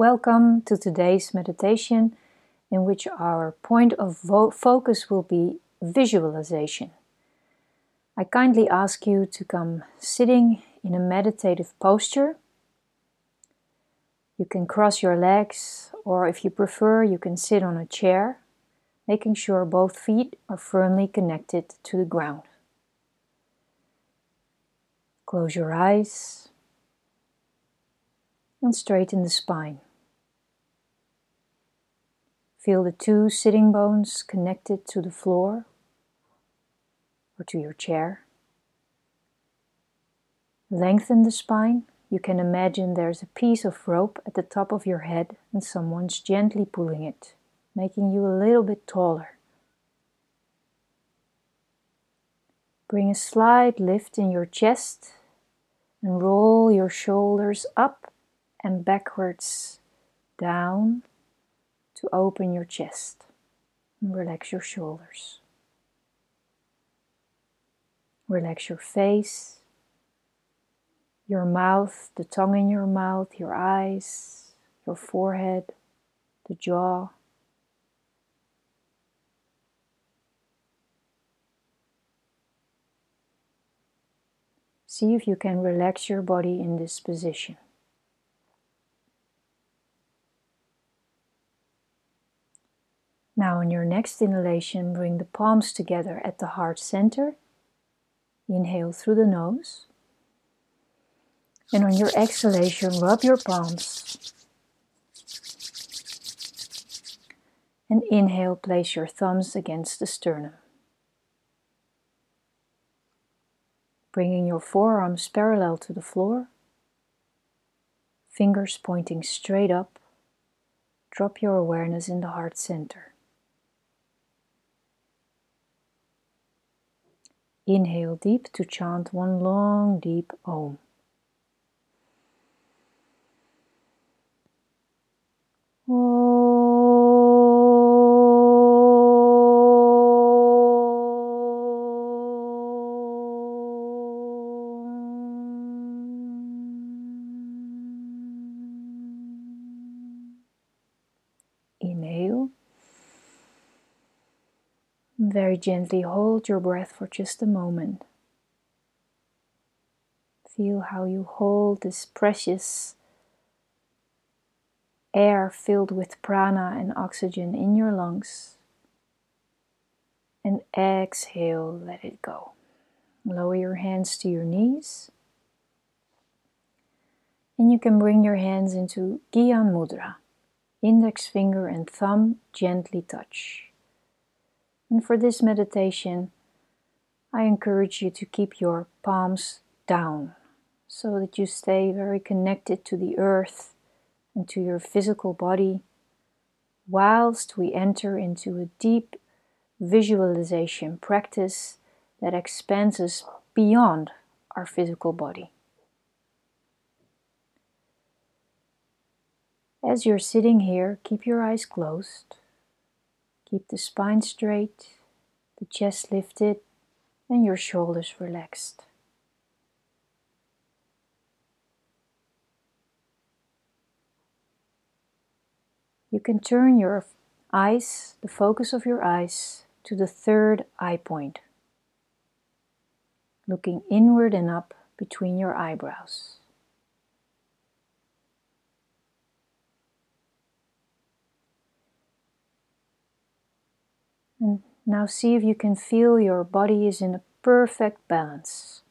Welcome to today's meditation, in which our point of focus will be visualization. I kindly ask you to come sitting in a meditative posture. You can cross your legs, or if you prefer, you can sit on a chair, making sure both feet are firmly connected to the ground. Close your eyes and straighten the spine. Feel the two sitting bones connected to the floor or to your chair. Lengthen the spine. You can imagine there's a piece of rope at the top of your head and someone's gently pulling it, making you a little bit taller. Bring a slight lift in your chest and roll your shoulders up and backwards, down to open your chest and relax your shoulders. Relax your face, your mouth, the tongue in your mouth, your eyes, your forehead, the jaw. See if you can relax your body in this position. Now, on your next inhalation, bring the palms together at the heart center. Inhale through the nose. And on your exhalation, rub your palms. And inhale, place your thumbs against the sternum. Bringing your forearms parallel to the floor, fingers pointing straight up, drop your awareness in the heart center. Inhale deep to chant one long deep Om. Very gently hold your breath for just a moment. Feel how you hold this precious air filled with prana and oxygen in your lungs. And exhale, let it go. Lower your hands to your knees. And you can bring your hands into Gyan Mudra. Index finger and thumb gently touch. And for this meditation, I encourage you to keep your palms down so that you stay very connected to the earth and to your physical body whilst we enter into a deep visualization practice that expands us beyond our physical body. As you're sitting here, keep your eyes closed Keep the spine straight, the chest lifted, and your shoulders relaxed. You can turn your eyes, the focus of your eyes, to the third eye point, looking inward and up between your eyebrows. And now see if you can feel your body is in a perfect balance.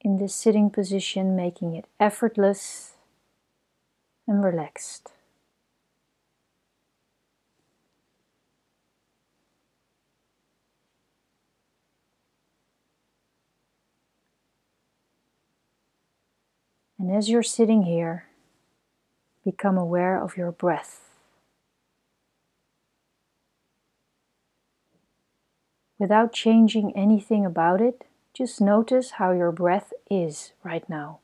In this sitting position, making it effortless and relaxed. And as you're sitting here, become aware of your breath. Without changing anything about it, just notice how your breath is right now.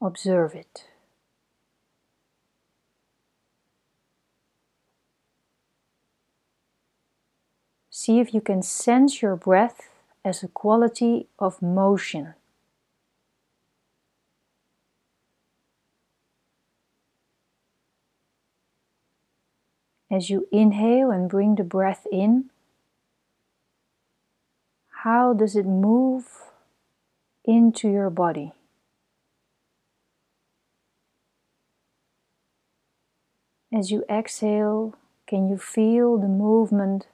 Observe it. See if you can sense your breath as a quality of motion As you inhale and bring the breath in, how does it move into your body? As you exhale, can you feel the movement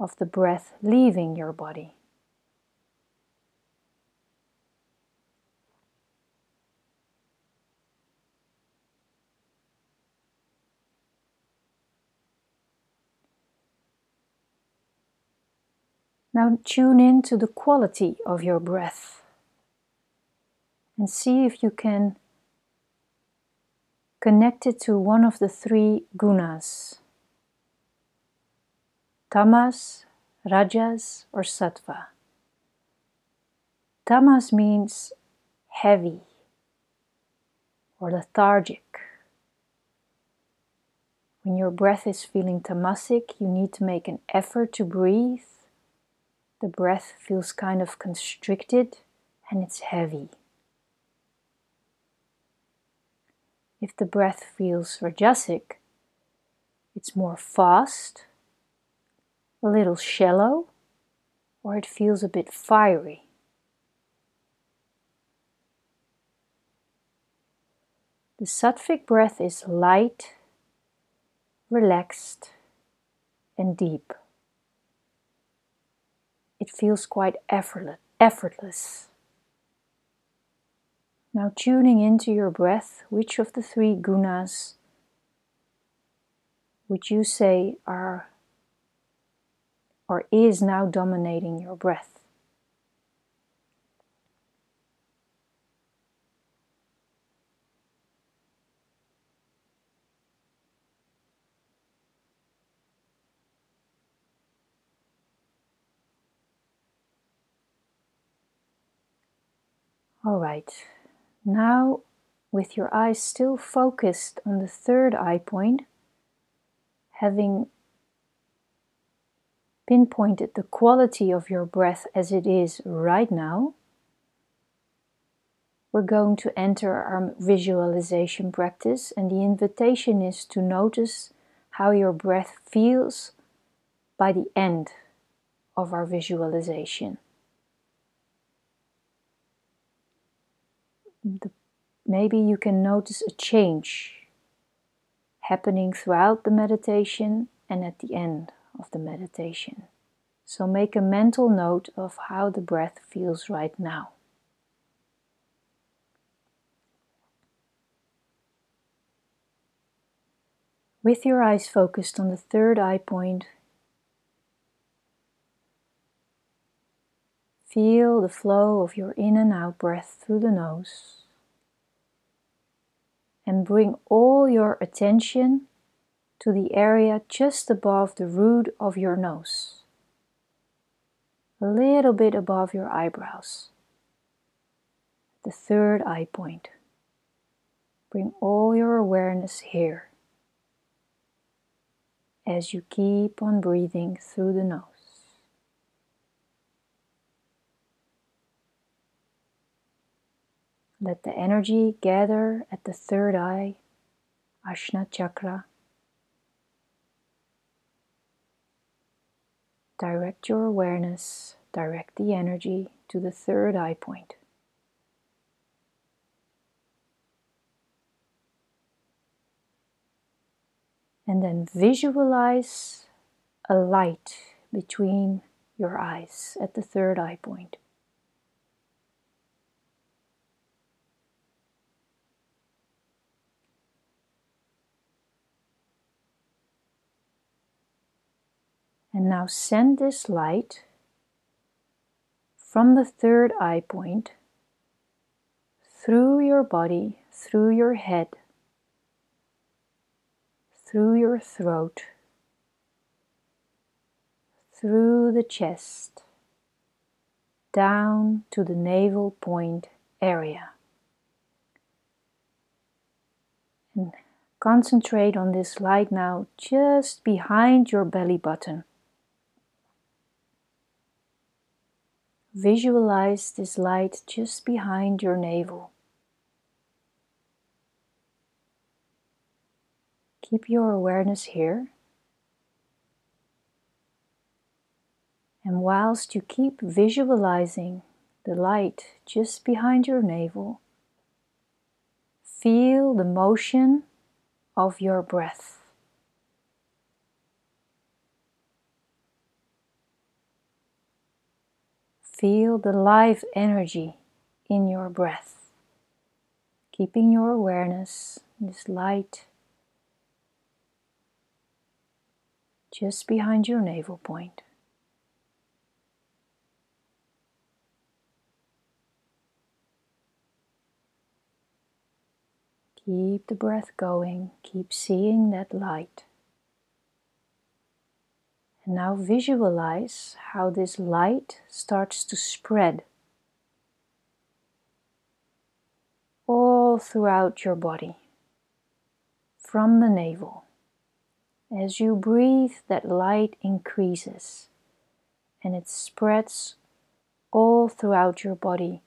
of the breath leaving your body? Now tune in to the quality of your breath and see if you can connect it to one of the three gunas tamas, rajas, or sattva. Tamas means heavy or lethargic. When your breath is feeling tamasic, you need to make an effort to breathe. The breath feels kind of constricted and it's heavy. If the breath feels rajasic, it's more fast, a little shallow, or it feels a bit fiery. The sattvic breath is light, relaxed, and deep. It feels quite effortless. Now tuning into your breath, which of the three gunas would you say are or is now dominating your breath? All right. Now, with your eyes still focused on the third eye point, having pinpointed the quality of your breath as it is right now, we're going to enter our visualization practice, and the invitation is to notice how your breath feels by the end of our visualization. The, maybe you can notice a change happening throughout the meditation and at the end of the meditation. So make a mental note of how the breath feels right now. With your eyes focused on the third eye point, Feel the flow of your in and out breath through the nose. And bring all your attention to the area just above the root of your nose, a little bit above your eyebrows, the third eye point. Bring all your awareness here as you keep on breathing through the nose. Let the energy gather at the third eye, Ajna Chakra. Direct your awareness, direct the energy to the third eye point. And then visualize a light between your eyes at the third eye point. And now send this light from the third eye point through your body, through your head, through your throat, through the chest, down to the navel point area. And concentrate on this light now just behind your belly button. Visualize this light just behind your navel. Keep your awareness here. And whilst you keep visualizing the light just behind your navel, feel the motion of your breath. Feel the life energy in your breath, keeping your awareness, this light, just behind your navel point. Keep the breath going, keep seeing that light. And now visualize how this light starts to spread all throughout your body, from the navel. As you breathe, that light increases and it spreads all throughout your body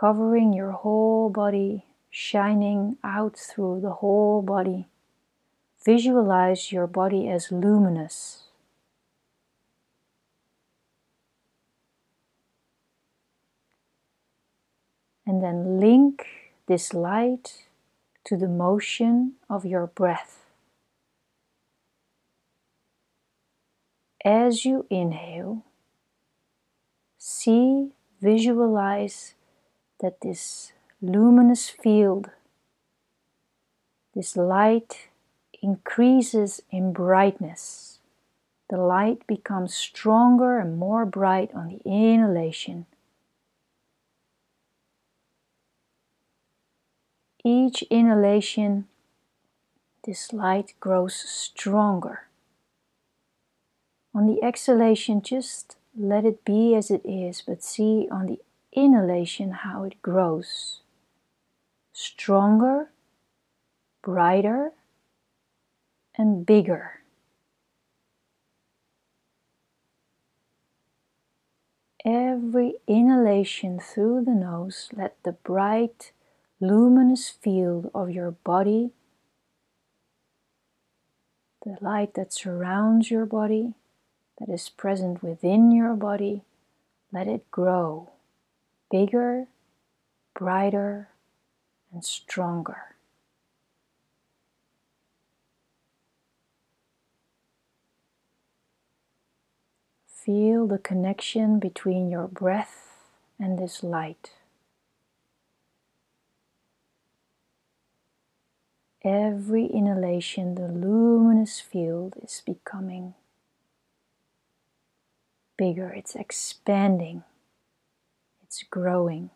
covering your whole body, shining out through the whole body. Visualize your body as luminous. And then link this light to the motion of your breath. As you inhale, see, visualize that this luminous field, this light increases in brightness. The light becomes stronger and more bright on the inhalation. Each inhalation, this light grows stronger. On the exhalation, just let it be as it is, but see on the inhalation how it grows stronger, brighter, and bigger. Every inhalation through the nose, let the bright, luminous field of your body, the light that surrounds your body, that is present within your body, let it grow bigger, brighter, and stronger. Feel the connection between your breath and this light. Every inhalation, the luminous field is becoming bigger, it's expanding it's growing.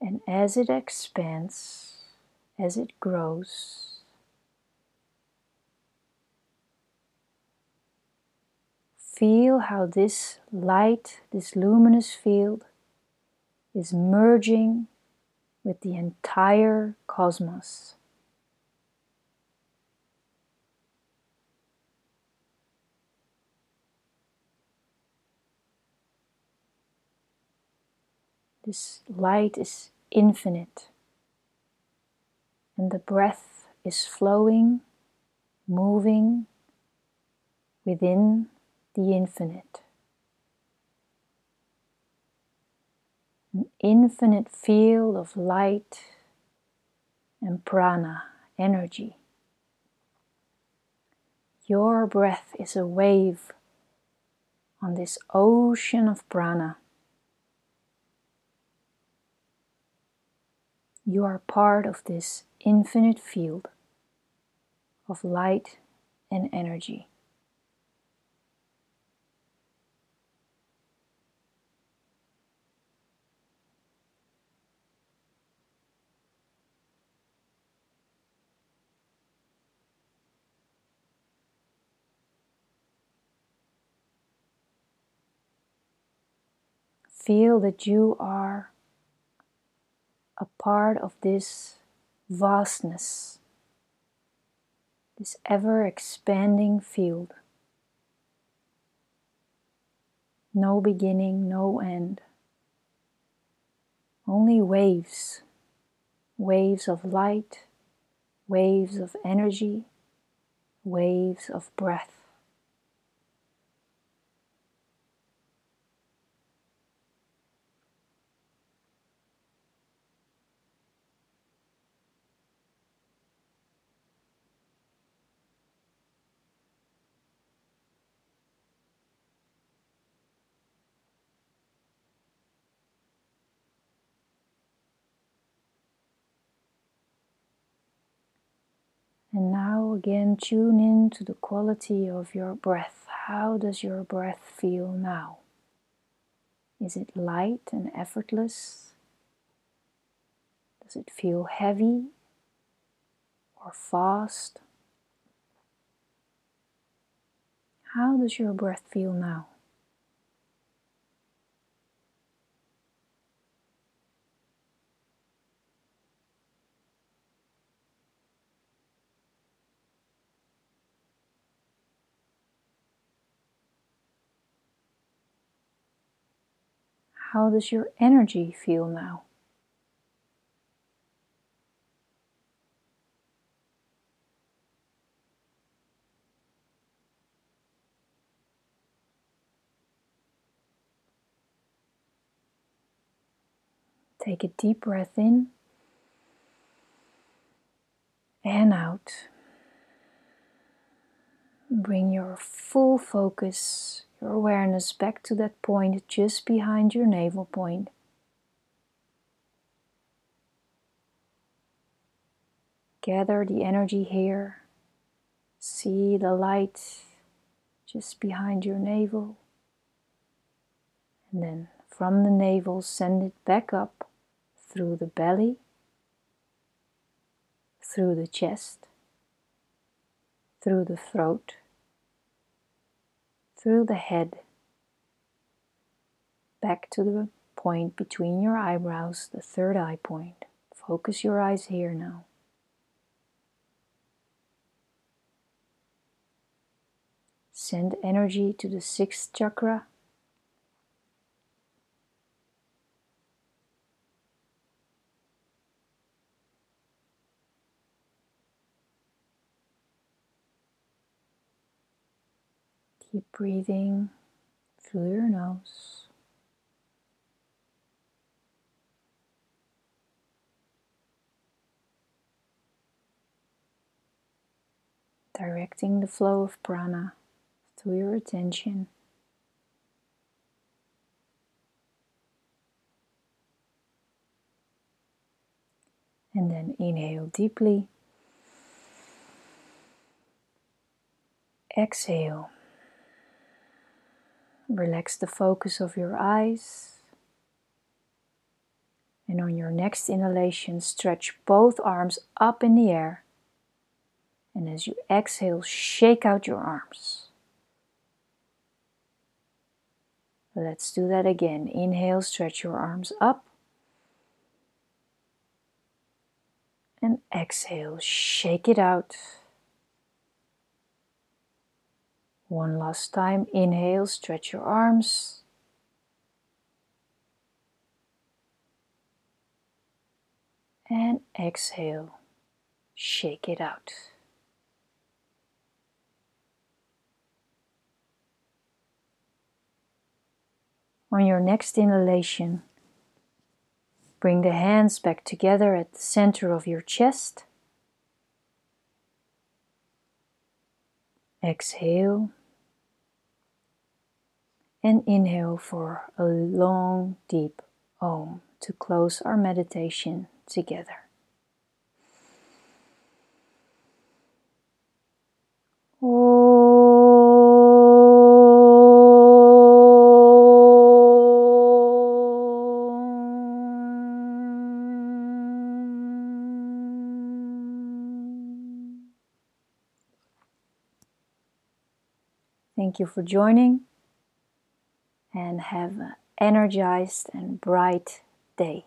And as it expands, as it grows, feel how this light, this luminous field, is merging with the entire cosmos. This light is infinite, and the breath is flowing, moving within the infinite. an infinite field of light and prana, energy. Your breath is a wave on this ocean of prana. You are part of this infinite field of light and energy. Feel that you are a part of this vastness, this ever expanding field. No beginning, no end. Only waves, waves of light, waves of energy, waves of breath. And again tune in to the quality of your breath. How does your breath feel now? Is it light and effortless? Does it feel heavy or fast? How does your breath feel now? How does your energy feel now? Take a deep breath in and out. Bring your full focus your awareness back to that point just behind your navel point. Gather the energy here. See the light just behind your navel. And then from the navel, send it back up through the belly, through the chest, through the throat through the head back to the point between your eyebrows, the third eye point. Focus your eyes here now. Send energy to the sixth chakra. Keep breathing through your nose. Directing the flow of prana through your attention. And then inhale deeply. Exhale. Relax the focus of your eyes. And on your next inhalation, stretch both arms up in the air. And as you exhale, shake out your arms. Let's do that again. Inhale, stretch your arms up. And exhale, shake it out. One last time, inhale, stretch your arms. And exhale, shake it out. On your next inhalation, bring the hands back together at the center of your chest. Exhale and inhale for a long, deep Om to close our meditation together. Thank you for joining and have an energized and bright day.